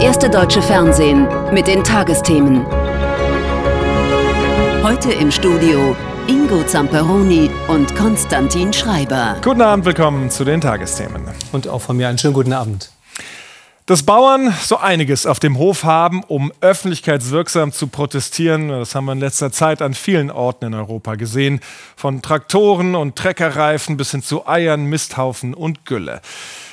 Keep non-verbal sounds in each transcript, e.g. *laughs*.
erste deutsche Fernsehen mit den Tagesthemen. Heute im Studio Ingo Zamperoni und Konstantin Schreiber. Guten Abend, willkommen zu den Tagesthemen. Und auch von mir einen schönen guten Abend. Dass Bauern so einiges auf dem Hof haben, um öffentlichkeitswirksam zu protestieren, das haben wir in letzter Zeit an vielen Orten in Europa gesehen. Von Traktoren und Treckerreifen bis hin zu Eiern, Misthaufen und Gülle.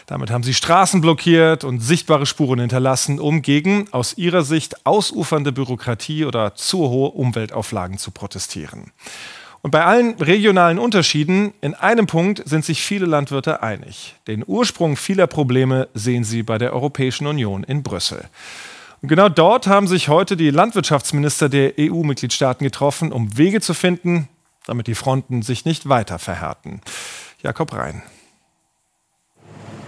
Damit haben sie Straßen blockiert und sichtbare Spuren hinterlassen, um gegen aus ihrer Sicht ausufernde Bürokratie oder zu hohe Umweltauflagen zu protestieren. Und bei allen regionalen Unterschieden, in einem Punkt sind sich viele Landwirte einig. Den Ursprung vieler Probleme sehen sie bei der Europäischen Union in Brüssel. Und genau dort haben sich heute die Landwirtschaftsminister der EU-Mitgliedstaaten getroffen, um Wege zu finden, damit die Fronten sich nicht weiter verhärten. Jakob Rhein.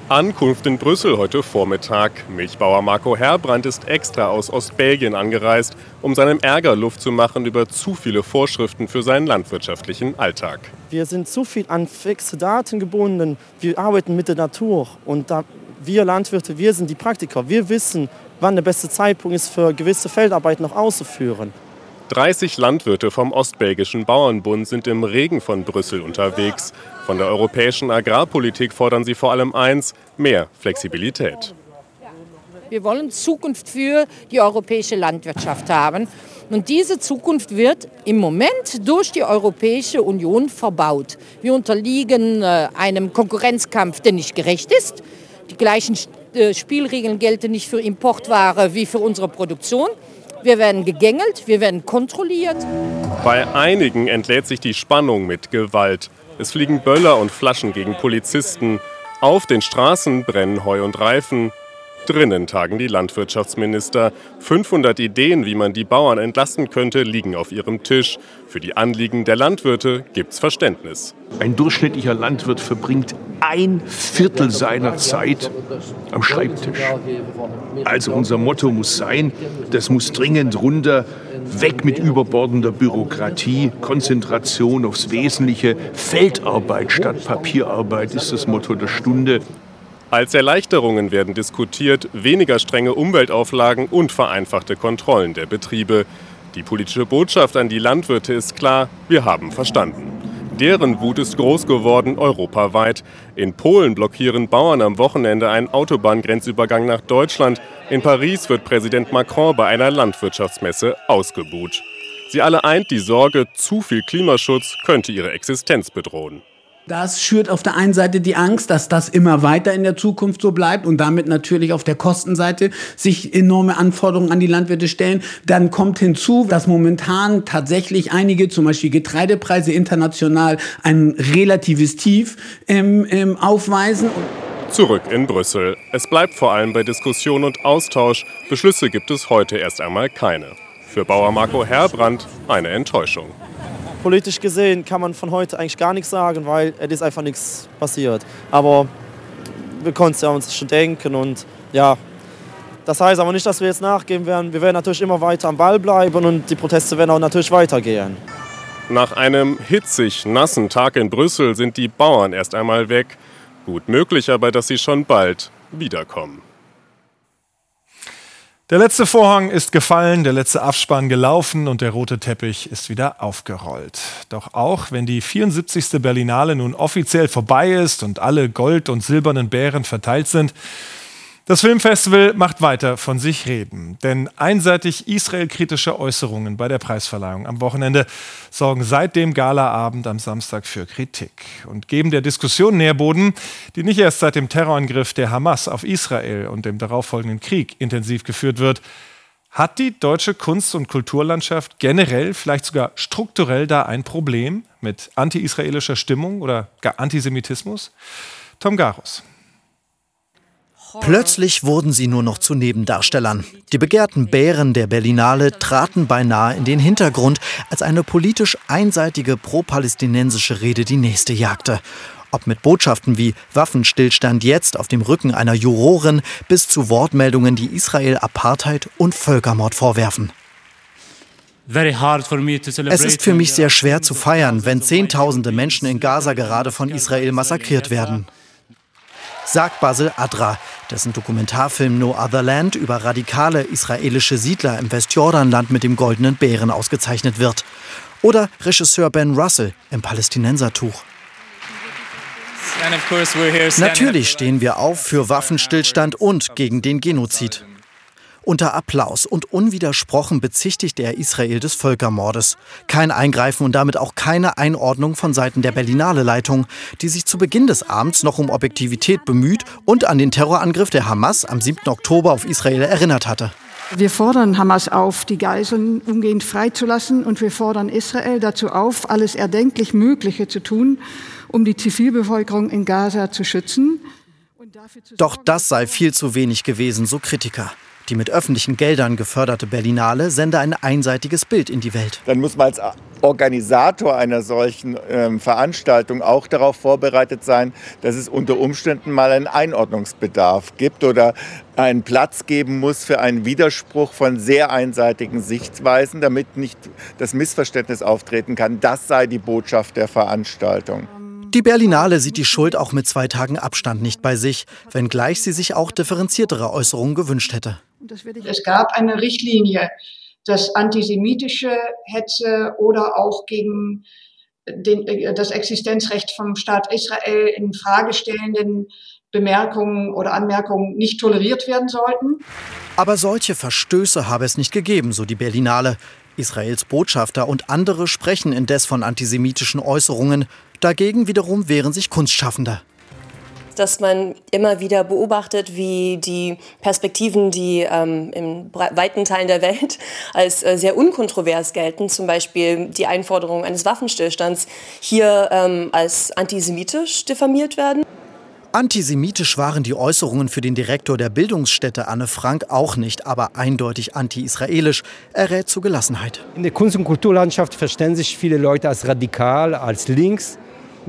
Ankunft in Brüssel heute Vormittag. Milchbauer Marco Herbrand ist extra aus Ostbelgien angereist, um seinem Ärger Luft zu machen über zu viele Vorschriften für seinen landwirtschaftlichen Alltag. Wir sind zu viel an fixe Daten gebunden. Wir arbeiten mit der Natur und da, wir Landwirte, wir sind die Praktiker. Wir wissen, wann der beste Zeitpunkt ist, für gewisse Feldarbeiten noch auszuführen. 30 Landwirte vom Ostbelgischen Bauernbund sind im Regen von Brüssel unterwegs. Von der europäischen Agrarpolitik fordern sie vor allem eins, mehr Flexibilität. Wir wollen Zukunft für die europäische Landwirtschaft haben. Und diese Zukunft wird im Moment durch die Europäische Union verbaut. Wir unterliegen äh, einem Konkurrenzkampf, der nicht gerecht ist. Die gleichen äh, Spielregeln gelten nicht für Importware wie für unsere Produktion. Wir werden gegängelt, wir werden kontrolliert. Bei einigen entlädt sich die Spannung mit Gewalt. Es fliegen Böller und Flaschen gegen Polizisten. Auf den Straßen brennen Heu und Reifen. Drinnen tagen die Landwirtschaftsminister. 500 Ideen, wie man die Bauern entlasten könnte, liegen auf ihrem Tisch. Für die Anliegen der Landwirte gibt's Verständnis. Ein durchschnittlicher Landwirt verbringt ein Viertel seiner Zeit am Schreibtisch. Also unser Motto muss sein, das muss dringend runter, weg mit überbordender Bürokratie, Konzentration aufs Wesentliche, Feldarbeit statt Papierarbeit ist das Motto der Stunde. Als Erleichterungen werden diskutiert weniger strenge Umweltauflagen und vereinfachte Kontrollen der Betriebe. Die politische Botschaft an die Landwirte ist klar, wir haben verstanden. Deren Wut ist groß geworden europaweit. In Polen blockieren Bauern am Wochenende einen Autobahngrenzübergang nach Deutschland. In Paris wird Präsident Macron bei einer Landwirtschaftsmesse ausgebuht. Sie alle eint die Sorge, zu viel Klimaschutz könnte ihre Existenz bedrohen. Das schürt auf der einen Seite die Angst, dass das immer weiter in der Zukunft so bleibt und damit natürlich auf der Kostenseite sich enorme Anforderungen an die Landwirte stellen. Dann kommt hinzu, dass momentan tatsächlich einige, zum Beispiel Getreidepreise international, ein relatives Tief ähm, ähm, aufweisen. Zurück in Brüssel. Es bleibt vor allem bei Diskussion und Austausch. Beschlüsse gibt es heute erst einmal keine. Für Bauer Marco Herbrand eine Enttäuschung politisch gesehen kann man von heute eigentlich gar nichts sagen, weil es ist einfach nichts passiert. Aber wir konnten es ja uns schon denken und ja, das heißt aber nicht, dass wir jetzt nachgeben werden. Wir werden natürlich immer weiter am Ball bleiben und die Proteste werden auch natürlich weitergehen. Nach einem hitzig nassen Tag in Brüssel sind die Bauern erst einmal weg. Gut möglich aber, dass sie schon bald wiederkommen. Der letzte Vorhang ist gefallen, der letzte Abspann gelaufen und der rote Teppich ist wieder aufgerollt. Doch auch wenn die 74. Berlinale nun offiziell vorbei ist und alle gold- und silbernen Bären verteilt sind, das Filmfestival macht weiter von sich reden, denn einseitig israelkritische Äußerungen bei der Preisverleihung am Wochenende sorgen seit dem Galaabend am Samstag für Kritik und geben der Diskussion Nährboden, die nicht erst seit dem Terrorangriff der Hamas auf Israel und dem darauffolgenden Krieg intensiv geführt wird. Hat die deutsche Kunst- und Kulturlandschaft generell, vielleicht sogar strukturell da ein Problem mit anti-israelischer Stimmung oder gar Antisemitismus? Tom Garus. Plötzlich wurden sie nur noch zu Nebendarstellern. Die begehrten Bären der Berlinale traten beinahe in den Hintergrund, als eine politisch einseitige pro-palästinensische Rede die nächste jagte. Ob mit Botschaften wie Waffenstillstand jetzt auf dem Rücken einer Jurorin bis zu Wortmeldungen, die Israel Apartheid und Völkermord vorwerfen. Es ist für mich sehr schwer zu feiern, wenn Zehntausende Menschen in Gaza gerade von Israel massakriert werden. Sagt Basil Adra, dessen Dokumentarfilm No Other Land über radikale israelische Siedler im Westjordanland mit dem goldenen Bären ausgezeichnet wird. Oder Regisseur Ben Russell im Palästinensertuch. Natürlich stehen wir auf für Waffenstillstand und gegen den Genozid. Unter Applaus und unwidersprochen bezichtigt er Israel des Völkermordes. Kein Eingreifen und damit auch keine Einordnung von Seiten der Berlinale Leitung, die sich zu Beginn des Abends noch um Objektivität bemüht und an den Terrorangriff der Hamas am 7. Oktober auf Israel erinnert hatte. Wir fordern Hamas auf, die Geiseln umgehend freizulassen und wir fordern Israel dazu auf, alles erdenklich Mögliche zu tun, um die Zivilbevölkerung in Gaza zu schützen. Doch das sei viel zu wenig gewesen, so Kritiker. Die mit öffentlichen Geldern geförderte Berlinale sende ein einseitiges Bild in die Welt. Dann muss man als Organisator einer solchen ähm, Veranstaltung auch darauf vorbereitet sein, dass es unter Umständen mal einen Einordnungsbedarf gibt oder einen Platz geben muss für einen Widerspruch von sehr einseitigen Sichtweisen, damit nicht das Missverständnis auftreten kann, das sei die Botschaft der Veranstaltung. Die Berlinale sieht die Schuld auch mit zwei Tagen Abstand nicht bei sich, wenngleich sie sich auch differenziertere Äußerungen gewünscht hätte. Es gab eine Richtlinie, dass antisemitische Hetze oder auch gegen den, äh, das Existenzrecht vom Staat Israel in Frage stellenden Bemerkungen oder Anmerkungen nicht toleriert werden sollten. Aber solche Verstöße habe es nicht gegeben, so die Berlinale. Israels Botschafter und andere sprechen indes von antisemitischen Äußerungen. Dagegen wiederum wehren sich Kunstschaffende dass man immer wieder beobachtet, wie die Perspektiven, die ähm, in weiten Teilen der Welt *laughs* als äh, sehr unkontrovers gelten, zum Beispiel die Einforderung eines Waffenstillstands, hier ähm, als antisemitisch diffamiert werden. Antisemitisch waren die Äußerungen für den Direktor der Bildungsstätte Anne Frank auch nicht, aber eindeutig anti-israelisch. Er rät zu Gelassenheit. In der Kunst- und Kulturlandschaft verstehen sich viele Leute als radikal, als links.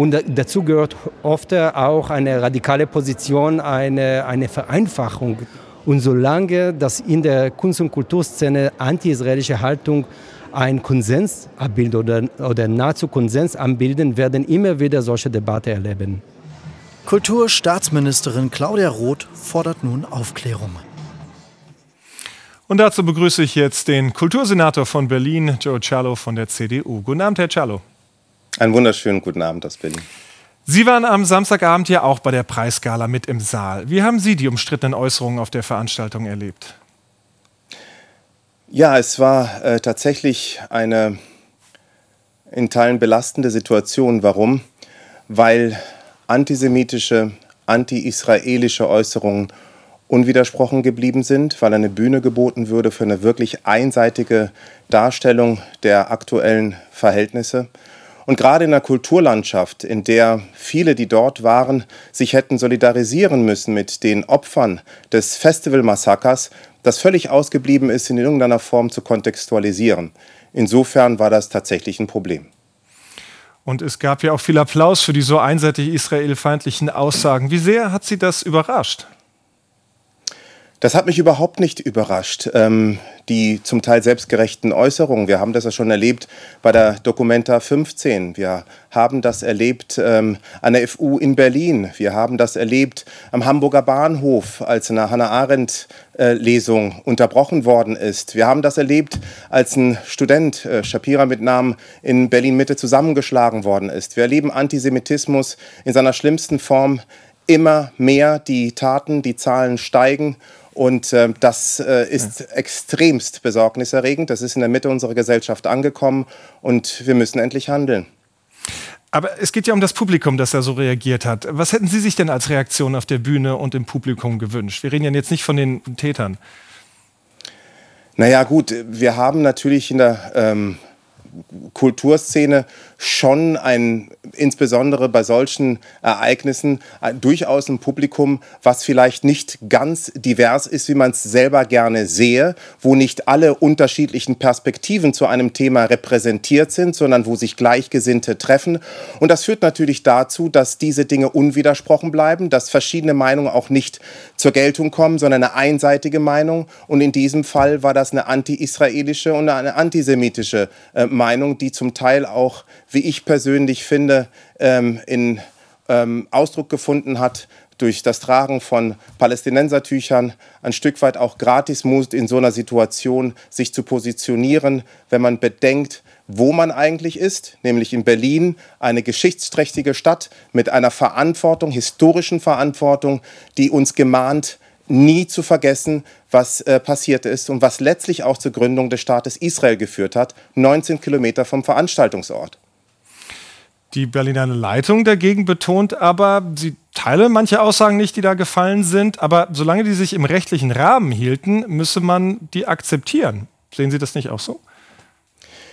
Und dazu gehört oft auch eine radikale Position, eine, eine Vereinfachung. Und solange das in der Kunst- und Kulturszene anti-israelische Haltung ein Konsens abbildet oder, oder nahezu Konsens anbilden, werden immer wieder solche Debatten erleben. Kulturstaatsministerin Claudia Roth fordert nun Aufklärung. Und dazu begrüße ich jetzt den Kultursenator von Berlin, Joe Cialo von der CDU. Guten Abend, Herr Cialo. Einen wunderschönen guten Abend aus Berlin. Sie waren am Samstagabend ja auch bei der Preisgala mit im Saal. Wie haben Sie die umstrittenen Äußerungen auf der Veranstaltung erlebt? Ja, es war äh, tatsächlich eine in Teilen belastende Situation. Warum? Weil antisemitische, anti-israelische Äußerungen unwidersprochen geblieben sind, weil eine Bühne geboten würde für eine wirklich einseitige Darstellung der aktuellen Verhältnisse. Und gerade in einer Kulturlandschaft, in der viele, die dort waren, sich hätten solidarisieren müssen mit den Opfern des Festival-Massakers, das völlig ausgeblieben ist, in irgendeiner Form zu kontextualisieren. Insofern war das tatsächlich ein Problem. Und es gab ja auch viel Applaus für die so einseitig israelfeindlichen Aussagen. Wie sehr hat Sie das überrascht? Das hat mich überhaupt nicht überrascht, ähm, die zum Teil selbstgerechten Äußerungen. Wir haben das ja schon erlebt bei der Documenta 15. Wir haben das erlebt ähm, an der FU in Berlin. Wir haben das erlebt am Hamburger Bahnhof, als eine Hannah Arendt-Lesung äh, unterbrochen worden ist. Wir haben das erlebt, als ein Student, äh, Shapira mit Namen, in Berlin-Mitte zusammengeschlagen worden ist. Wir erleben Antisemitismus in seiner schlimmsten Form immer mehr. Die Taten, die Zahlen steigen. Und äh, das äh, ist ja. extremst besorgniserregend. Das ist in der Mitte unserer Gesellschaft angekommen und wir müssen endlich handeln. Aber es geht ja um das Publikum, das da so reagiert hat. Was hätten Sie sich denn als Reaktion auf der Bühne und im Publikum gewünscht? Wir reden ja jetzt nicht von den Tätern. Naja gut, wir haben natürlich in der ähm, Kulturszene schon ein, insbesondere bei solchen Ereignissen, durchaus ein Publikum, was vielleicht nicht ganz divers ist, wie man es selber gerne sehe, wo nicht alle unterschiedlichen Perspektiven zu einem Thema repräsentiert sind, sondern wo sich Gleichgesinnte treffen. Und das führt natürlich dazu, dass diese Dinge unwidersprochen bleiben, dass verschiedene Meinungen auch nicht zur Geltung kommen, sondern eine einseitige Meinung. Und in diesem Fall war das eine anti-israelische und eine antisemitische äh, Meinung, die zum Teil auch, wie ich persönlich finde, ähm, in ähm, Ausdruck gefunden hat durch das Tragen von Palästinensertüchern, ein Stück weit auch Gratismut in so einer Situation sich zu positionieren, wenn man bedenkt, wo man eigentlich ist, nämlich in Berlin, eine geschichtsträchtige Stadt mit einer Verantwortung, historischen Verantwortung, die uns gemahnt, nie zu vergessen, was äh, passiert ist und was letztlich auch zur Gründung des Staates Israel geführt hat, 19 Kilometer vom Veranstaltungsort. Die Berliner Leitung dagegen betont aber, sie teile manche Aussagen nicht, die da gefallen sind, aber solange die sich im rechtlichen Rahmen hielten, müsse man die akzeptieren. Sehen Sie das nicht auch so?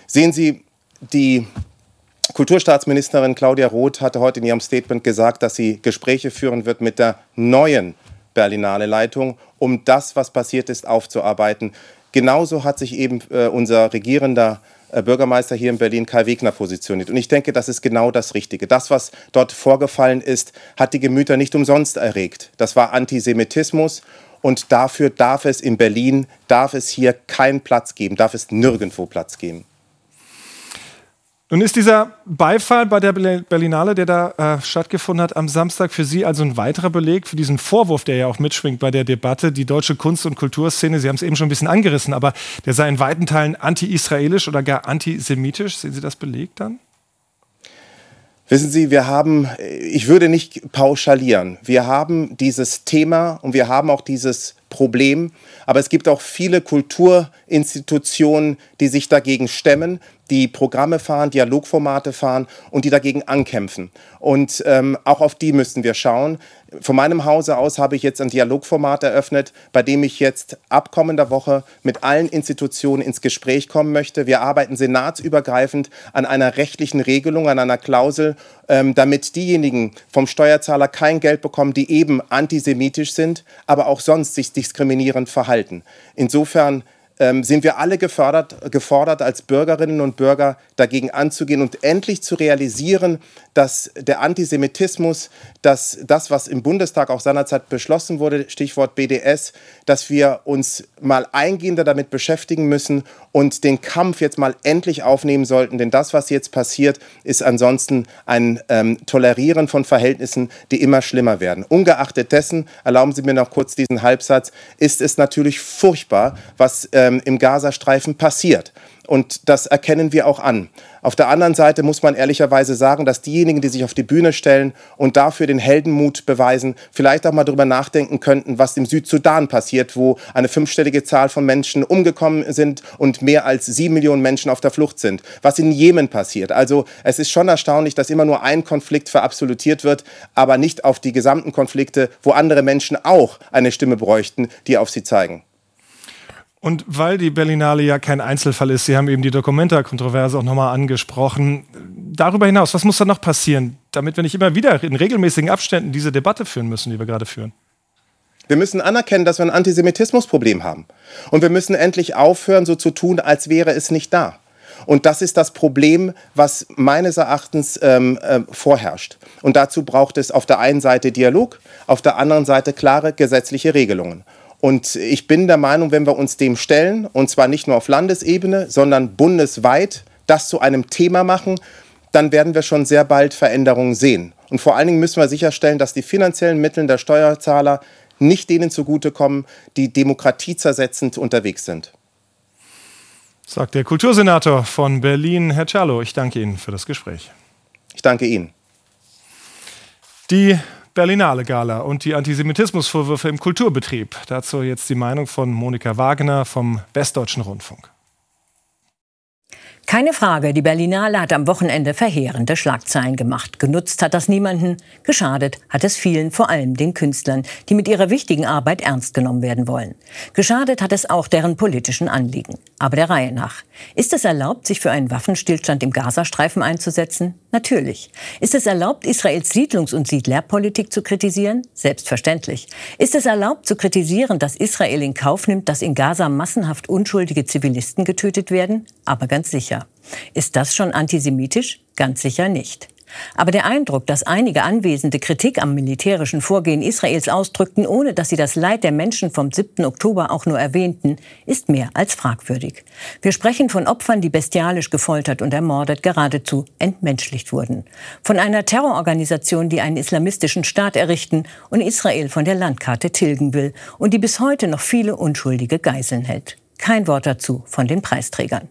Sehen Sie, die Kulturstaatsministerin Claudia Roth hatte heute in ihrem Statement gesagt, dass sie Gespräche führen wird mit der neuen Berlinale Leitung, um das, was passiert ist, aufzuarbeiten. Genauso hat sich eben äh, unser regierender äh, Bürgermeister hier in Berlin, Kai Wegner, positioniert. Und ich denke, das ist genau das Richtige. Das, was dort vorgefallen ist, hat die Gemüter nicht umsonst erregt. Das war Antisemitismus. Und dafür darf es in Berlin, darf es hier keinen Platz geben, darf es nirgendwo Platz geben. Nun ist dieser Beifall bei der Berlinale, der da äh, stattgefunden hat am Samstag, für Sie also ein weiterer Beleg für diesen Vorwurf, der ja auch mitschwingt bei der Debatte, die deutsche Kunst- und Kulturszene, Sie haben es eben schon ein bisschen angerissen, aber der sei in weiten Teilen anti-israelisch oder gar antisemitisch. Sehen Sie das belegt dann? Wissen Sie, wir haben, ich würde nicht pauschalieren, wir haben dieses Thema und wir haben auch dieses Problem, aber es gibt auch viele Kulturinstitutionen, die sich dagegen stemmen, die Programme fahren, Dialogformate fahren und die dagegen ankämpfen. Und ähm, auch auf die müssen wir schauen. Von meinem Hause aus habe ich jetzt ein Dialogformat eröffnet, bei dem ich jetzt ab kommender Woche mit allen Institutionen ins Gespräch kommen möchte. Wir arbeiten senatsübergreifend an einer rechtlichen Regelung, an einer Klausel, ähm, damit diejenigen vom Steuerzahler kein Geld bekommen, die eben antisemitisch sind, aber auch sonst sich diskriminierend verhalten. Insofern ähm, sind wir alle gefördert, gefordert, als Bürgerinnen und Bürger dagegen anzugehen und endlich zu realisieren, dass der Antisemitismus, dass das, was im Bundestag auch seinerzeit beschlossen wurde, Stichwort BDS, dass wir uns mal eingehender damit beschäftigen müssen und den Kampf jetzt mal endlich aufnehmen sollten. Denn das, was jetzt passiert, ist ansonsten ein ähm, Tolerieren von Verhältnissen, die immer schlimmer werden. Ungeachtet dessen, erlauben Sie mir noch kurz diesen Halbsatz, ist es natürlich furchtbar, was ähm, im Gazastreifen passiert. Und das erkennen wir auch an. Auf der anderen Seite muss man ehrlicherweise sagen, dass diejenigen, die sich auf die Bühne stellen und dafür den Heldenmut beweisen, vielleicht auch mal darüber nachdenken könnten, was im Südsudan passiert, wo eine fünfstellige Zahl von Menschen umgekommen sind und mehr als sieben Millionen Menschen auf der Flucht sind. Was in Jemen passiert. Also es ist schon erstaunlich, dass immer nur ein Konflikt verabsolutiert wird, aber nicht auf die gesamten Konflikte, wo andere Menschen auch eine Stimme bräuchten, die auf sie zeigen. Und weil die Berlinale ja kein Einzelfall ist, Sie haben eben die Dokumenta-Kontroverse auch nochmal angesprochen. Darüber hinaus, was muss da noch passieren, damit wir nicht immer wieder in regelmäßigen Abständen diese Debatte führen müssen, die wir gerade führen? Wir müssen anerkennen, dass wir ein Antisemitismusproblem haben. Und wir müssen endlich aufhören, so zu tun, als wäre es nicht da. Und das ist das Problem, was meines Erachtens ähm, äh, vorherrscht. Und dazu braucht es auf der einen Seite Dialog, auf der anderen Seite klare gesetzliche Regelungen. Und ich bin der Meinung, wenn wir uns dem stellen, und zwar nicht nur auf Landesebene, sondern bundesweit, das zu einem Thema machen, dann werden wir schon sehr bald Veränderungen sehen. Und vor allen Dingen müssen wir sicherstellen, dass die finanziellen Mittel der Steuerzahler nicht denen zugutekommen, die demokratiezersetzend unterwegs sind. Sagt der Kultursenator von Berlin, Herr Czalo. Ich danke Ihnen für das Gespräch. Ich danke Ihnen. Die Berlinale Gala und die Antisemitismusvorwürfe im Kulturbetrieb. Dazu jetzt die Meinung von Monika Wagner vom Westdeutschen Rundfunk. Keine Frage, die Berlinale hat am Wochenende verheerende Schlagzeilen gemacht. Genutzt hat das niemanden, geschadet hat es vielen, vor allem den Künstlern, die mit ihrer wichtigen Arbeit ernst genommen werden wollen. Geschadet hat es auch deren politischen Anliegen. Aber der Reihe nach. Ist es erlaubt, sich für einen Waffenstillstand im Gazastreifen einzusetzen? Natürlich. Ist es erlaubt, Israels Siedlungs- und Siedlerpolitik zu kritisieren? Selbstverständlich. Ist es erlaubt zu kritisieren, dass Israel in Kauf nimmt, dass in Gaza massenhaft unschuldige Zivilisten getötet werden? Aber ganz sicher. Ist das schon antisemitisch? Ganz sicher nicht. Aber der Eindruck, dass einige Anwesende Kritik am militärischen Vorgehen Israels ausdrückten, ohne dass sie das Leid der Menschen vom 7. Oktober auch nur erwähnten, ist mehr als fragwürdig. Wir sprechen von Opfern, die bestialisch gefoltert und ermordet, geradezu entmenschlicht wurden. Von einer Terrororganisation, die einen islamistischen Staat errichten und Israel von der Landkarte tilgen will und die bis heute noch viele unschuldige Geiseln hält. Kein Wort dazu von den Preisträgern.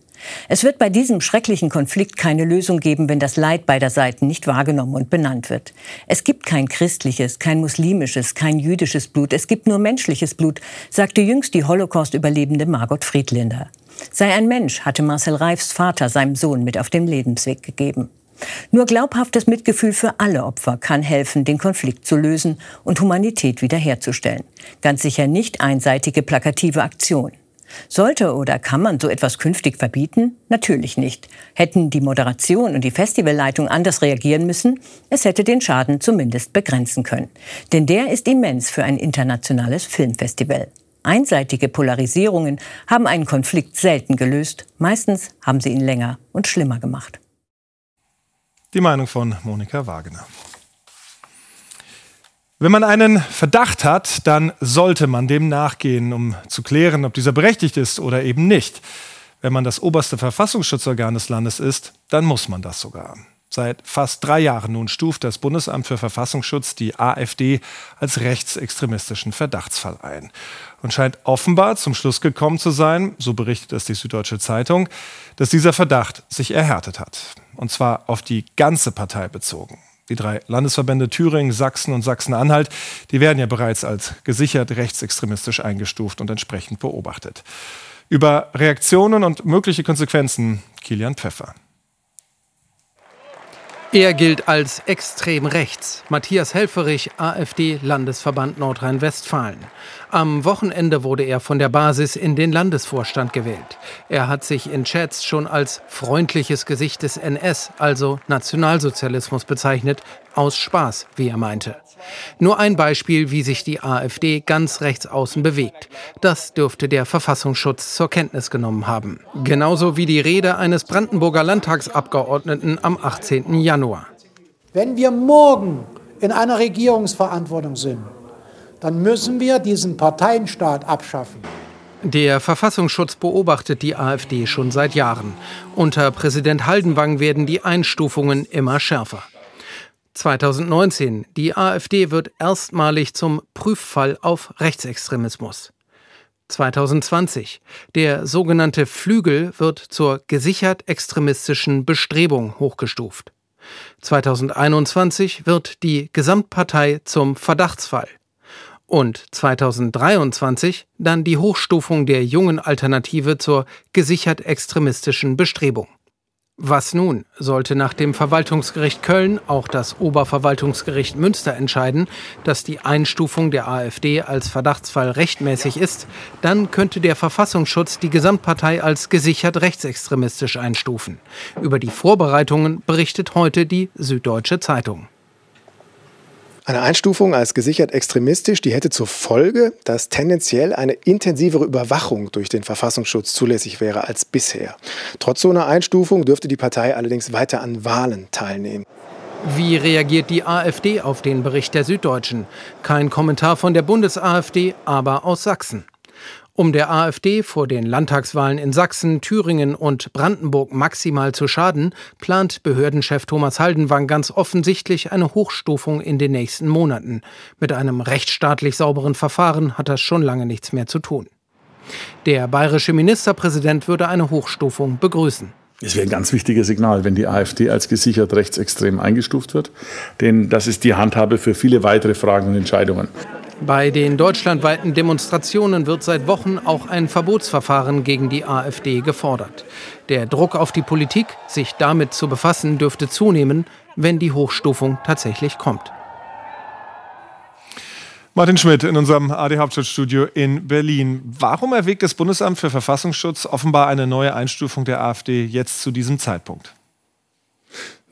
Es wird bei diesem schrecklichen Konflikt keine Lösung geben, wenn das Leid beider Seiten nicht wahrgenommen und benannt wird. Es gibt kein christliches, kein muslimisches, kein jüdisches Blut, es gibt nur menschliches Blut, sagte jüngst die Holocaust-Überlebende Margot Friedlinder. Sei ein Mensch, hatte Marcel Reifs Vater seinem Sohn mit auf den Lebensweg gegeben. Nur glaubhaftes Mitgefühl für alle Opfer kann helfen, den Konflikt zu lösen und Humanität wiederherzustellen. Ganz sicher nicht einseitige plakative Aktionen. Sollte oder kann man so etwas künftig verbieten? Natürlich nicht. Hätten die Moderation und die Festivalleitung anders reagieren müssen, es hätte den Schaden zumindest begrenzen können. Denn der ist immens für ein internationales Filmfestival. Einseitige Polarisierungen haben einen Konflikt selten gelöst, meistens haben sie ihn länger und schlimmer gemacht. Die Meinung von Monika Wagner. Wenn man einen Verdacht hat, dann sollte man dem nachgehen, um zu klären, ob dieser berechtigt ist oder eben nicht. Wenn man das oberste Verfassungsschutzorgan des Landes ist, dann muss man das sogar. Seit fast drei Jahren nun stuft das Bundesamt für Verfassungsschutz die AfD als rechtsextremistischen Verdachtsfall ein und scheint offenbar zum Schluss gekommen zu sein, so berichtet es die Süddeutsche Zeitung, dass dieser Verdacht sich erhärtet hat. Und zwar auf die ganze Partei bezogen. Die drei Landesverbände Thüringen, Sachsen und Sachsen-Anhalt, die werden ja bereits als gesichert rechtsextremistisch eingestuft und entsprechend beobachtet. Über Reaktionen und mögliche Konsequenzen Kilian Pfeffer. Er gilt als extrem rechts. Matthias Helferich, AfD Landesverband Nordrhein-Westfalen. Am Wochenende wurde er von der Basis in den Landesvorstand gewählt. Er hat sich in Chats schon als freundliches Gesicht des NS, also Nationalsozialismus, bezeichnet, aus Spaß, wie er meinte. Nur ein Beispiel, wie sich die AfD ganz rechts außen bewegt. Das dürfte der Verfassungsschutz zur Kenntnis genommen haben. Genauso wie die Rede eines Brandenburger Landtagsabgeordneten am 18. Januar. Wenn wir morgen in einer Regierungsverantwortung sind, dann müssen wir diesen Parteienstaat abschaffen. Der Verfassungsschutz beobachtet die AfD schon seit Jahren. Unter Präsident Haldenwang werden die Einstufungen immer schärfer. 2019. Die AfD wird erstmalig zum Prüffall auf Rechtsextremismus. 2020. Der sogenannte Flügel wird zur gesichert extremistischen Bestrebung hochgestuft. 2021 wird die Gesamtpartei zum Verdachtsfall und 2023 dann die Hochstufung der jungen Alternative zur gesichert extremistischen Bestrebung. Was nun? Sollte nach dem Verwaltungsgericht Köln auch das Oberverwaltungsgericht Münster entscheiden, dass die Einstufung der AfD als Verdachtsfall rechtmäßig ist, dann könnte der Verfassungsschutz die Gesamtpartei als gesichert rechtsextremistisch einstufen. Über die Vorbereitungen berichtet heute die Süddeutsche Zeitung. Eine Einstufung als gesichert extremistisch, die hätte zur Folge, dass tendenziell eine intensivere Überwachung durch den Verfassungsschutz zulässig wäre als bisher. Trotz so einer Einstufung dürfte die Partei allerdings weiter an Wahlen teilnehmen. Wie reagiert die AfD auf den Bericht der Süddeutschen? Kein Kommentar von der Bundes-AfD, aber aus Sachsen. Um der AfD vor den Landtagswahlen in Sachsen, Thüringen und Brandenburg maximal zu schaden, plant Behördenchef Thomas Haldenwang ganz offensichtlich eine Hochstufung in den nächsten Monaten. Mit einem rechtsstaatlich sauberen Verfahren hat das schon lange nichts mehr zu tun. Der bayerische Ministerpräsident würde eine Hochstufung begrüßen. Es wäre ein ganz wichtiges Signal, wenn die AfD als gesichert rechtsextrem eingestuft wird. Denn das ist die Handhabe für viele weitere Fragen und Entscheidungen. Bei den deutschlandweiten Demonstrationen wird seit Wochen auch ein Verbotsverfahren gegen die AfD gefordert. Der Druck auf die Politik, sich damit zu befassen, dürfte zunehmen, wenn die Hochstufung tatsächlich kommt. Martin Schmidt in unserem AD Hauptstadtstudio in Berlin. Warum erwägt das Bundesamt für Verfassungsschutz offenbar eine neue Einstufung der AfD jetzt zu diesem Zeitpunkt?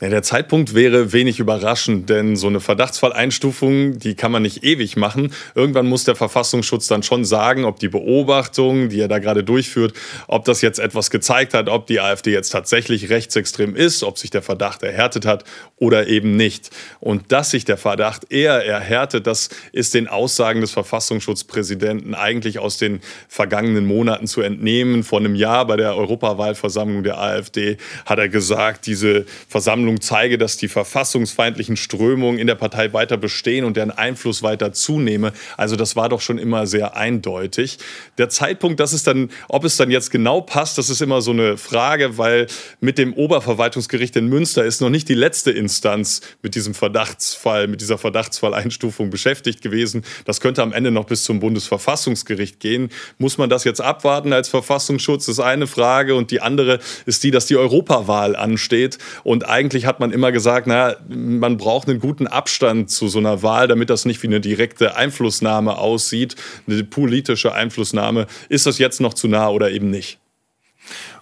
Ja, der Zeitpunkt wäre wenig überraschend, denn so eine Verdachtsfalleinstufung, die kann man nicht ewig machen. Irgendwann muss der Verfassungsschutz dann schon sagen, ob die Beobachtung, die er da gerade durchführt, ob das jetzt etwas gezeigt hat, ob die AfD jetzt tatsächlich rechtsextrem ist, ob sich der Verdacht erhärtet hat oder eben nicht. Und dass sich der Verdacht eher erhärtet, das ist den Aussagen des Verfassungsschutzpräsidenten eigentlich aus den vergangenen Monaten zu entnehmen. Vor einem Jahr bei der Europawahlversammlung der AfD hat er gesagt, diese Versammlung Versammlung zeige, dass die verfassungsfeindlichen Strömungen in der Partei weiter bestehen und deren Einfluss weiter zunehme. Also das war doch schon immer sehr eindeutig. Der Zeitpunkt, dass es dann, ob es dann jetzt genau passt, das ist immer so eine Frage, weil mit dem Oberverwaltungsgericht in Münster ist noch nicht die letzte Instanz mit diesem Verdachtsfall, mit dieser Verdachtsfalleinstufung beschäftigt gewesen. Das könnte am Ende noch bis zum Bundesverfassungsgericht gehen. Muss man das jetzt abwarten als Verfassungsschutz? Das ist eine Frage. Und die andere ist die, dass die Europawahl ansteht und eigentlich eigentlich hat man immer gesagt, na, man braucht einen guten Abstand zu so einer Wahl, damit das nicht wie eine direkte Einflussnahme aussieht, eine politische Einflussnahme. Ist das jetzt noch zu nah oder eben nicht?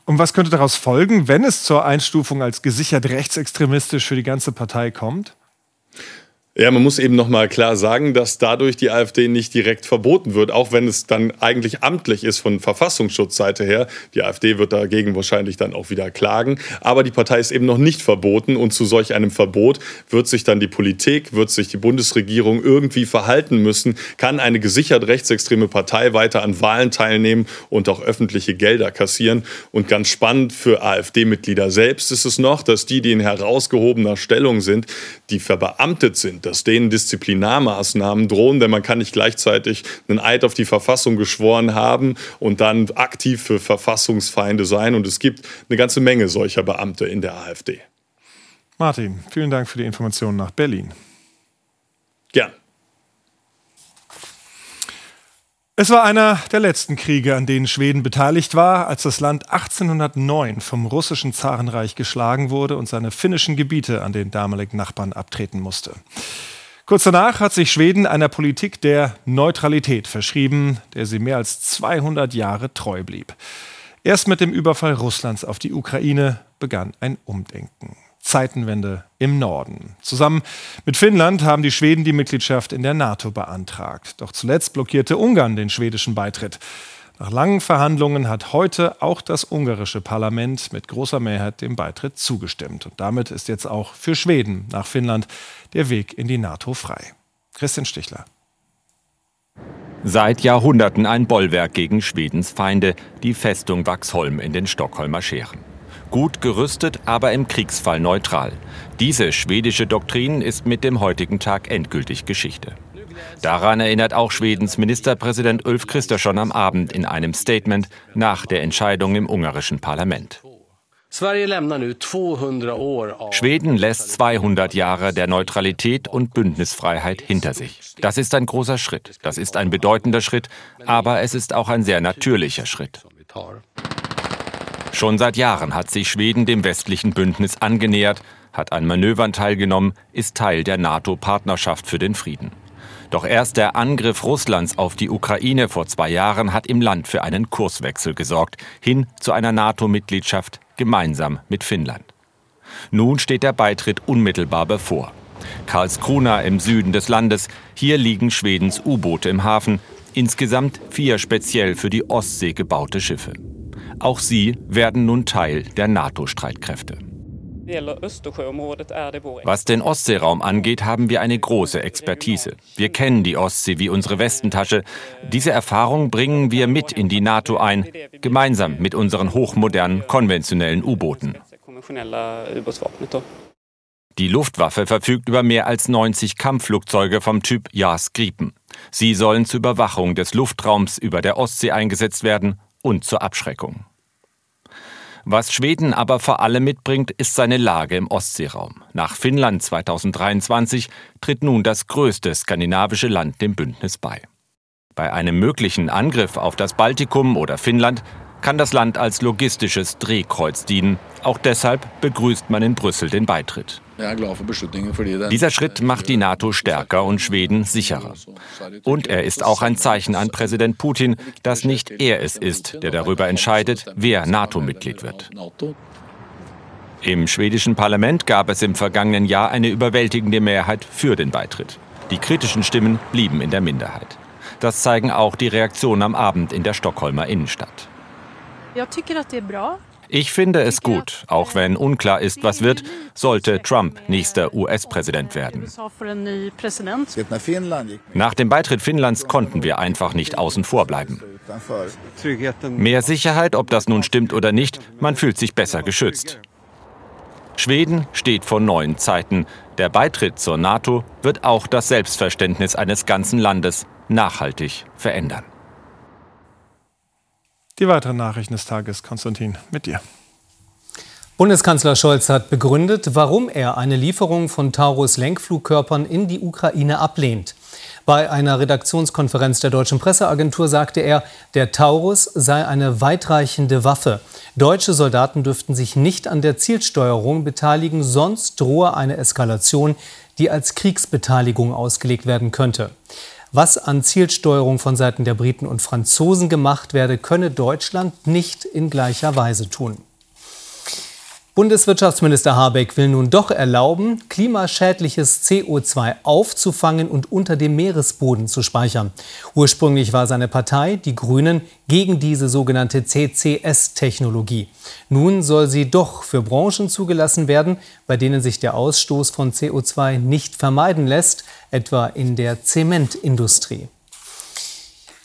Und was könnte daraus folgen, wenn es zur Einstufung als gesichert rechtsextremistisch für die ganze Partei kommt? Ja, man muss eben noch mal klar sagen, dass dadurch die AfD nicht direkt verboten wird, auch wenn es dann eigentlich amtlich ist von Verfassungsschutzseite her. Die AfD wird dagegen wahrscheinlich dann auch wieder klagen, aber die Partei ist eben noch nicht verboten und zu solch einem Verbot wird sich dann die Politik, wird sich die Bundesregierung irgendwie verhalten müssen, kann eine gesichert rechtsextreme Partei weiter an Wahlen teilnehmen und auch öffentliche Gelder kassieren und ganz spannend für AfD-Mitglieder selbst ist es noch, dass die, die in herausgehobener Stellung sind, die verbeamtet sind, dass denen Disziplinarmaßnahmen drohen, denn man kann nicht gleichzeitig einen Eid auf die Verfassung geschworen haben und dann aktiv für Verfassungsfeinde sein. Und es gibt eine ganze Menge solcher Beamte in der AfD. Martin, vielen Dank für die Informationen nach Berlin. Gern. Es war einer der letzten Kriege, an denen Schweden beteiligt war, als das Land 1809 vom russischen Zarenreich geschlagen wurde und seine finnischen Gebiete an den damaligen Nachbarn abtreten musste. Kurz danach hat sich Schweden einer Politik der Neutralität verschrieben, der sie mehr als 200 Jahre treu blieb. Erst mit dem Überfall Russlands auf die Ukraine begann ein Umdenken. Zeitenwende im Norden. Zusammen mit Finnland haben die Schweden die Mitgliedschaft in der NATO beantragt. Doch zuletzt blockierte Ungarn den schwedischen Beitritt. Nach langen Verhandlungen hat heute auch das ungarische Parlament mit großer Mehrheit dem Beitritt zugestimmt. Und damit ist jetzt auch für Schweden nach Finnland der Weg in die NATO frei. Christian Stichler. Seit Jahrhunderten ein Bollwerk gegen Schwedens Feinde, die Festung Vaxholm in den Stockholmer Scheren gut gerüstet, aber im Kriegsfall neutral. Diese schwedische Doktrin ist mit dem heutigen Tag endgültig Geschichte. Daran erinnert auch Schwedens Ministerpräsident Ulf Kristersson am Abend in einem Statement nach der Entscheidung im ungarischen Parlament. Schweden lässt 200 Jahre der Neutralität und Bündnisfreiheit hinter sich. Das ist ein großer Schritt, das ist ein bedeutender Schritt, aber es ist auch ein sehr natürlicher Schritt. Schon seit Jahren hat sich Schweden dem westlichen Bündnis angenähert, hat an Manövern teilgenommen, ist Teil der NATO-Partnerschaft für den Frieden. Doch erst der Angriff Russlands auf die Ukraine vor zwei Jahren hat im Land für einen Kurswechsel gesorgt, hin zu einer NATO-Mitgliedschaft gemeinsam mit Finnland. Nun steht der Beitritt unmittelbar bevor. Karlskrona im Süden des Landes, hier liegen Schwedens U-Boote im Hafen, insgesamt vier speziell für die Ostsee gebaute Schiffe. Auch sie werden nun Teil der NATO-Streitkräfte. Was den Ostseeraum angeht, haben wir eine große Expertise. Wir kennen die Ostsee wie unsere Westentasche. Diese Erfahrung bringen wir mit in die NATO ein, gemeinsam mit unseren hochmodernen konventionellen U-Booten. Die Luftwaffe verfügt über mehr als 90 Kampfflugzeuge vom Typ JAS Gripen. Sie sollen zur Überwachung des Luftraums über der Ostsee eingesetzt werden und zur Abschreckung. Was Schweden aber vor allem mitbringt, ist seine Lage im Ostseeraum. Nach Finnland 2023 tritt nun das größte skandinavische Land dem Bündnis bei. Bei einem möglichen Angriff auf das Baltikum oder Finnland kann das Land als logistisches Drehkreuz dienen. Auch deshalb begrüßt man in Brüssel den Beitritt. Dieser Schritt macht die NATO stärker und Schweden sicherer. Und er ist auch ein Zeichen an Präsident Putin, dass nicht er es ist, der darüber entscheidet, wer NATO-Mitglied wird. Im schwedischen Parlament gab es im vergangenen Jahr eine überwältigende Mehrheit für den Beitritt. Die kritischen Stimmen blieben in der Minderheit. Das zeigen auch die Reaktionen am Abend in der Stockholmer Innenstadt. Ich finde es gut, auch wenn unklar ist, was wird, sollte Trump nächster US-Präsident werden. Nach dem Beitritt Finnlands konnten wir einfach nicht außen vor bleiben. Mehr Sicherheit, ob das nun stimmt oder nicht, man fühlt sich besser geschützt. Schweden steht vor neuen Zeiten. Der Beitritt zur NATO wird auch das Selbstverständnis eines ganzen Landes nachhaltig verändern. Die weiteren Nachrichten des Tages, Konstantin, mit dir. Bundeskanzler Scholz hat begründet, warum er eine Lieferung von Taurus-Lenkflugkörpern in die Ukraine ablehnt. Bei einer Redaktionskonferenz der Deutschen Presseagentur sagte er, der Taurus sei eine weitreichende Waffe. Deutsche Soldaten dürften sich nicht an der Zielsteuerung beteiligen, sonst drohe eine Eskalation, die als Kriegsbeteiligung ausgelegt werden könnte. Was an Zielsteuerung von Seiten der Briten und Franzosen gemacht werde, könne Deutschland nicht in gleicher Weise tun. Bundeswirtschaftsminister Habeck will nun doch erlauben, klimaschädliches CO2 aufzufangen und unter dem Meeresboden zu speichern. Ursprünglich war seine Partei, die Grünen, gegen diese sogenannte CCS-Technologie. Nun soll sie doch für Branchen zugelassen werden, bei denen sich der Ausstoß von CO2 nicht vermeiden lässt, etwa in der Zementindustrie.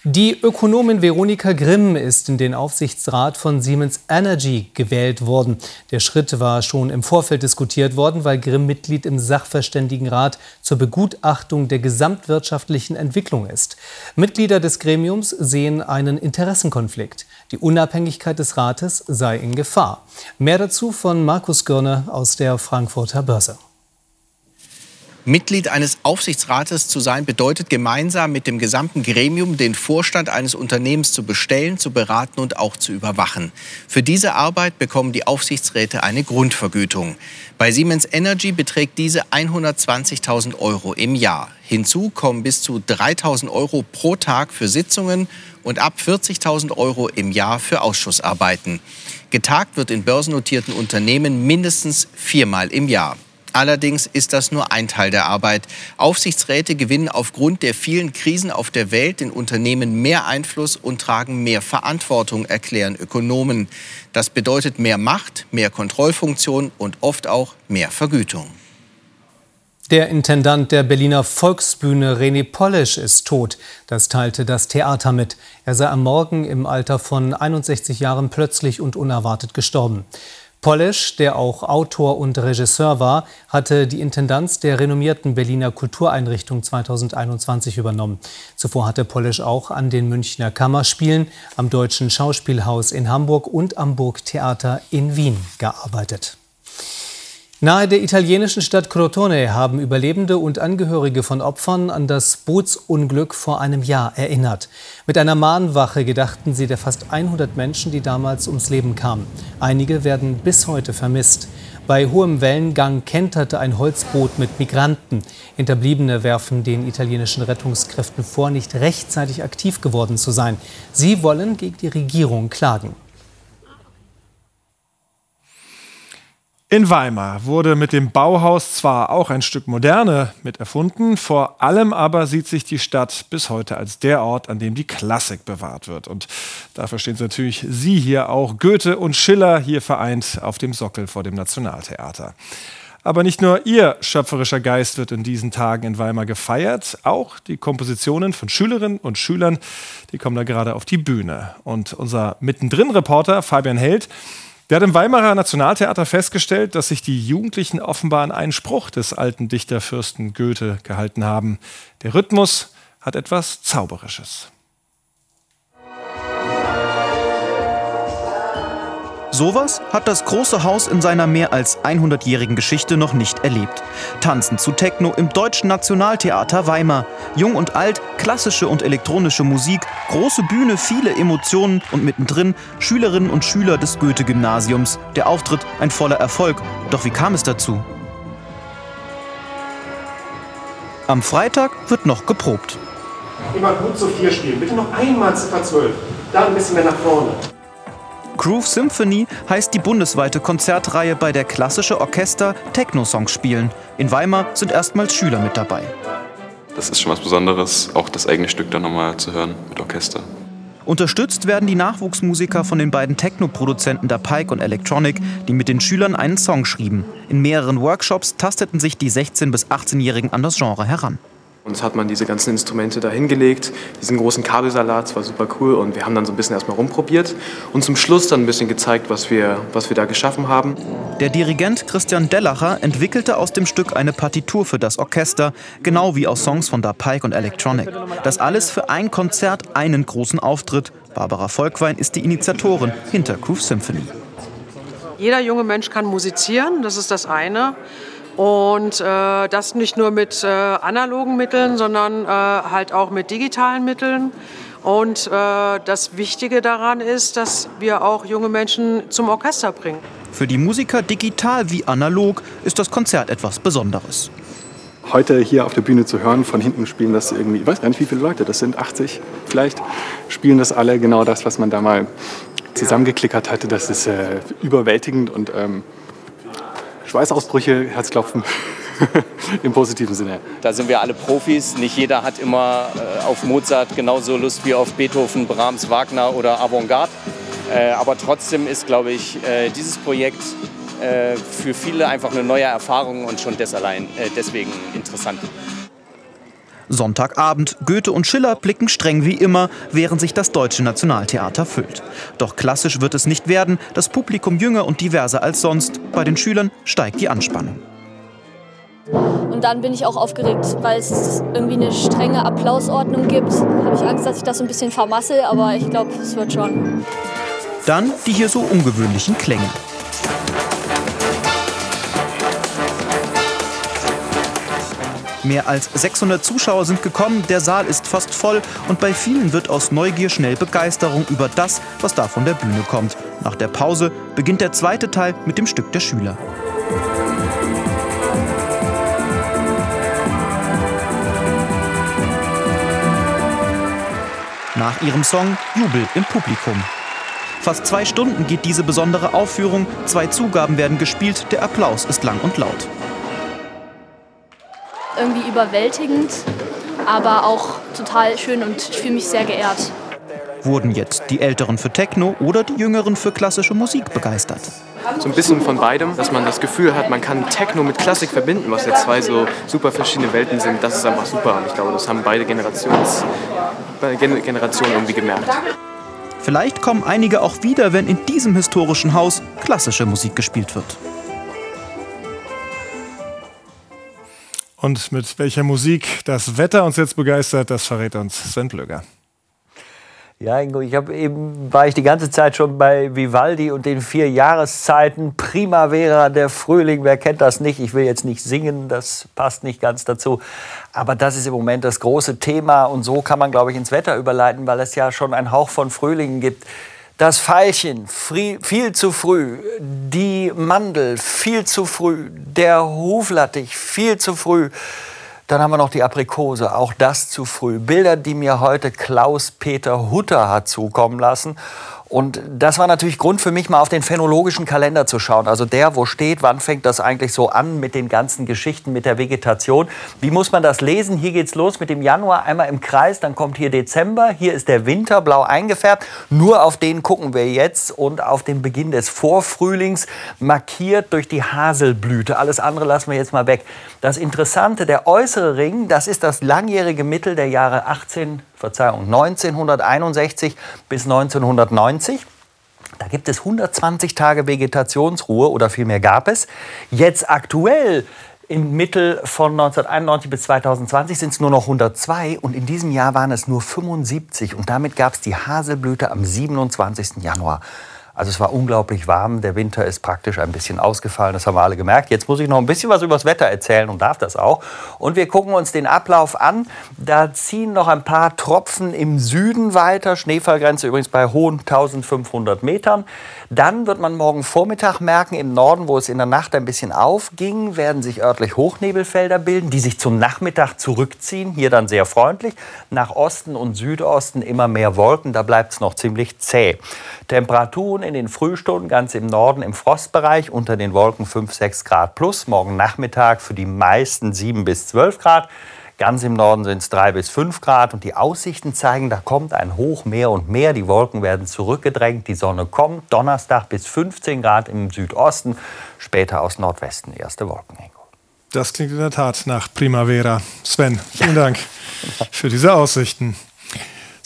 Die Ökonomin Veronika Grimm ist in den Aufsichtsrat von Siemens Energy gewählt worden. Der Schritt war schon im Vorfeld diskutiert worden, weil Grimm Mitglied im Sachverständigenrat zur Begutachtung der gesamtwirtschaftlichen Entwicklung ist. Mitglieder des Gremiums sehen einen Interessenkonflikt. Die Unabhängigkeit des Rates sei in Gefahr. Mehr dazu von Markus Görner aus der Frankfurter Börse. Mitglied eines Aufsichtsrates zu sein, bedeutet gemeinsam mit dem gesamten Gremium den Vorstand eines Unternehmens zu bestellen, zu beraten und auch zu überwachen. Für diese Arbeit bekommen die Aufsichtsräte eine Grundvergütung. Bei Siemens Energy beträgt diese 120.000 Euro im Jahr. Hinzu kommen bis zu 3.000 Euro pro Tag für Sitzungen und ab 40.000 Euro im Jahr für Ausschussarbeiten. Getagt wird in börsennotierten Unternehmen mindestens viermal im Jahr. Allerdings ist das nur ein Teil der Arbeit. Aufsichtsräte gewinnen aufgrund der vielen Krisen auf der Welt in Unternehmen mehr Einfluss und tragen mehr Verantwortung, erklären Ökonomen. Das bedeutet mehr Macht, mehr Kontrollfunktion und oft auch mehr Vergütung. Der Intendant der Berliner Volksbühne René Polisch ist tot. Das teilte das Theater mit. Er sei am Morgen im Alter von 61 Jahren plötzlich und unerwartet gestorben. Polesch, der auch Autor und Regisseur war, hatte die Intendanz der renommierten Berliner Kultureinrichtung 2021 übernommen. Zuvor hatte Polesch auch an den Münchner Kammerspielen, am Deutschen Schauspielhaus in Hamburg und am Burgtheater in Wien gearbeitet. Nahe der italienischen Stadt Crotone haben Überlebende und Angehörige von Opfern an das Bootsunglück vor einem Jahr erinnert. Mit einer Mahnwache gedachten sie der fast 100 Menschen, die damals ums Leben kamen. Einige werden bis heute vermisst. Bei hohem Wellengang kenterte ein Holzboot mit Migranten. Hinterbliebene werfen den italienischen Rettungskräften vor, nicht rechtzeitig aktiv geworden zu sein. Sie wollen gegen die Regierung klagen. In Weimar wurde mit dem Bauhaus zwar auch ein Stück Moderne mit erfunden, vor allem aber sieht sich die Stadt bis heute als der Ort, an dem die Klassik bewahrt wird. Und dafür stehen natürlich Sie hier auch, Goethe und Schiller hier vereint auf dem Sockel vor dem Nationaltheater. Aber nicht nur ihr schöpferischer Geist wird in diesen Tagen in Weimar gefeiert, auch die Kompositionen von Schülerinnen und Schülern, die kommen da gerade auf die Bühne. Und unser Mittendrin-Reporter Fabian Held, der hat im Weimarer Nationaltheater festgestellt, dass sich die Jugendlichen offenbar an einen Spruch des alten Dichterfürsten Goethe gehalten haben. Der Rhythmus hat etwas Zauberisches. Sowas hat das große Haus in seiner mehr als 100-jährigen Geschichte noch nicht erlebt. Tanzen zu Techno im Deutschen Nationaltheater Weimar. Jung und alt, klassische und elektronische Musik, große Bühne, viele Emotionen und mittendrin Schülerinnen und Schüler des Goethe-Gymnasiums. Der Auftritt ein voller Erfolg. Doch wie kam es dazu? Am Freitag wird noch geprobt. Immer gut zu vier spielen. Bitte noch einmal Ziffer 12. Da ein bisschen mehr nach vorne. Groove Symphony heißt die bundesweite Konzertreihe, bei der klassische Orchester Techno-Songs spielen. In Weimar sind erstmals Schüler mit dabei. Das ist schon was Besonderes, auch das eigene Stück dann nochmal zu hören mit Orchester. Unterstützt werden die Nachwuchsmusiker von den beiden Techno-Produzenten der Pike und Electronic, die mit den Schülern einen Song schrieben. In mehreren Workshops tasteten sich die 16- bis 18-Jährigen an das Genre heran. Uns hat man diese ganzen Instrumente da hingelegt, diesen großen Kabelsalat, das war super cool und wir haben dann so ein bisschen erstmal rumprobiert und zum Schluss dann ein bisschen gezeigt, was wir, was wir da geschaffen haben. Der Dirigent Christian Dellacher entwickelte aus dem Stück eine Partitur für das Orchester, genau wie aus Songs von Da Pike und Electronic. Das alles für ein Konzert, einen großen Auftritt. Barbara Volkwein ist die Initiatorin hinter Groove Symphony. Jeder junge Mensch kann musizieren, das ist das eine. Und äh, das nicht nur mit äh, analogen Mitteln, sondern äh, halt auch mit digitalen Mitteln. Und äh, das Wichtige daran ist, dass wir auch junge Menschen zum Orchester bringen. Für die Musiker digital wie analog ist das Konzert etwas Besonderes. Heute hier auf der Bühne zu hören, von hinten spielen das irgendwie, ich weiß gar nicht, wie viele Leute das sind, 80 vielleicht, spielen das alle genau das, was man da mal zusammengeklickert hatte. Das ist äh, überwältigend und ähm, Schweißausbrüche, Herzklopfen. *laughs* Im positiven Sinne. Da sind wir alle Profis. Nicht jeder hat immer äh, auf Mozart genauso Lust wie auf Beethoven, Brahms, Wagner oder Avantgarde. Äh, aber trotzdem ist, glaube ich, äh, dieses Projekt für viele einfach eine neue Erfahrung und schon deswegen interessant. Sonntagabend. Goethe und Schiller blicken streng wie immer, während sich das Deutsche Nationaltheater füllt. Doch klassisch wird es nicht werden, das Publikum jünger und diverser als sonst. Bei den Schülern steigt die Anspannung. Und dann bin ich auch aufgeregt, weil es irgendwie eine strenge Applausordnung gibt. Habe ich Angst, dass ich das ein bisschen vermasse, aber ich glaube, es wird schon. Dann die hier so ungewöhnlichen Klänge. Mehr als 600 Zuschauer sind gekommen, der Saal ist fast voll und bei vielen wird aus Neugier schnell Begeisterung über das, was da von der Bühne kommt. Nach der Pause beginnt der zweite Teil mit dem Stück der Schüler. Nach ihrem Song Jubel im Publikum. Fast zwei Stunden geht diese besondere Aufführung, zwei Zugaben werden gespielt, der Applaus ist lang und laut irgendwie überwältigend, aber auch total schön und ich fühle mich sehr geehrt. Wurden jetzt die Älteren für Techno oder die Jüngeren für klassische Musik begeistert? So ein bisschen von beidem, dass man das Gefühl hat, man kann Techno mit Klassik verbinden, was jetzt zwei so super verschiedene Welten sind. Das ist einfach super und ich glaube, das haben beide Generations, Generationen irgendwie gemerkt. Vielleicht kommen einige auch wieder, wenn in diesem historischen Haus klassische Musik gespielt wird. Und mit welcher Musik das Wetter uns jetzt begeistert, das verrät uns Sven Plöger. Ja, Ingo, ich habe eben war ich die ganze Zeit schon bei Vivaldi und den vier Jahreszeiten. Primavera, der Frühling, wer kennt das nicht? Ich will jetzt nicht singen, das passt nicht ganz dazu. Aber das ist im Moment das große Thema und so kann man, glaube ich, ins Wetter überleiten, weil es ja schon einen Hauch von Frühling gibt. Das Veilchen viel zu früh, die Mandel viel zu früh, der Huflattich viel zu früh. Dann haben wir noch die Aprikose, auch das zu früh. Bilder, die mir heute Klaus-Peter Hutter hat zukommen lassen. Und das war natürlich Grund für mich, mal auf den phänologischen Kalender zu schauen. Also der, wo steht, wann fängt das eigentlich so an mit den ganzen Geschichten, mit der Vegetation. Wie muss man das lesen? Hier geht's los mit dem Januar einmal im Kreis, dann kommt hier Dezember, hier ist der Winter blau eingefärbt. Nur auf den gucken wir jetzt und auf den Beginn des Vorfrühlings, markiert durch die Haselblüte. Alles andere lassen wir jetzt mal weg. Das Interessante, der äußere Ring, das ist das langjährige Mittel der Jahre 18 Verzeihung, 1961 bis 1990. Da gibt es 120 Tage Vegetationsruhe oder vielmehr gab es. Jetzt aktuell im Mittel von 1991 bis 2020 sind es nur noch 102 und in diesem Jahr waren es nur 75 und damit gab es die Haselblüte am 27. Januar. Also es war unglaublich warm. Der Winter ist praktisch ein bisschen ausgefallen. Das haben wir alle gemerkt. Jetzt muss ich noch ein bisschen was über das Wetter erzählen und darf das auch. Und wir gucken uns den Ablauf an. Da ziehen noch ein paar Tropfen im Süden weiter. Schneefallgrenze übrigens bei hohen 1500 Metern. Dann wird man morgen Vormittag merken, im Norden, wo es in der Nacht ein bisschen aufging, werden sich örtlich Hochnebelfelder bilden, die sich zum Nachmittag zurückziehen. Hier dann sehr freundlich. Nach Osten und Südosten immer mehr Wolken. Da bleibt es noch ziemlich zäh. Temperaturen in den Frühstunden ganz im Norden im Frostbereich unter den Wolken 5, 6 Grad plus. Morgen Nachmittag für die meisten 7 bis 12 Grad. Ganz im Norden sind es 3 bis 5 Grad und die Aussichten zeigen, da kommt ein Hoch mehr und mehr. Die Wolken werden zurückgedrängt, die Sonne kommt. Donnerstag bis 15 Grad im Südosten, später aus Nordwesten erste Wolken. Das klingt in der Tat nach Primavera. Sven, vielen *laughs* Dank für diese Aussichten.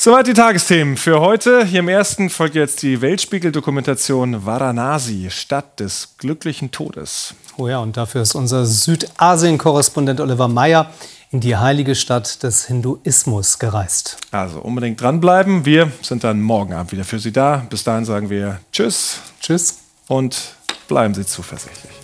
Soweit die Tagesthemen für heute. Hier im ersten folgt jetzt die Weltspiegel-Dokumentation Varanasi, Stadt des glücklichen Todes. Oh ja, und dafür ist unser Südasien-Korrespondent Oliver Meyer in die heilige Stadt des Hinduismus gereist. Also unbedingt dranbleiben. Wir sind dann morgen Abend wieder für Sie da. Bis dahin sagen wir Tschüss. Tschüss. Und bleiben Sie zuversichtlich.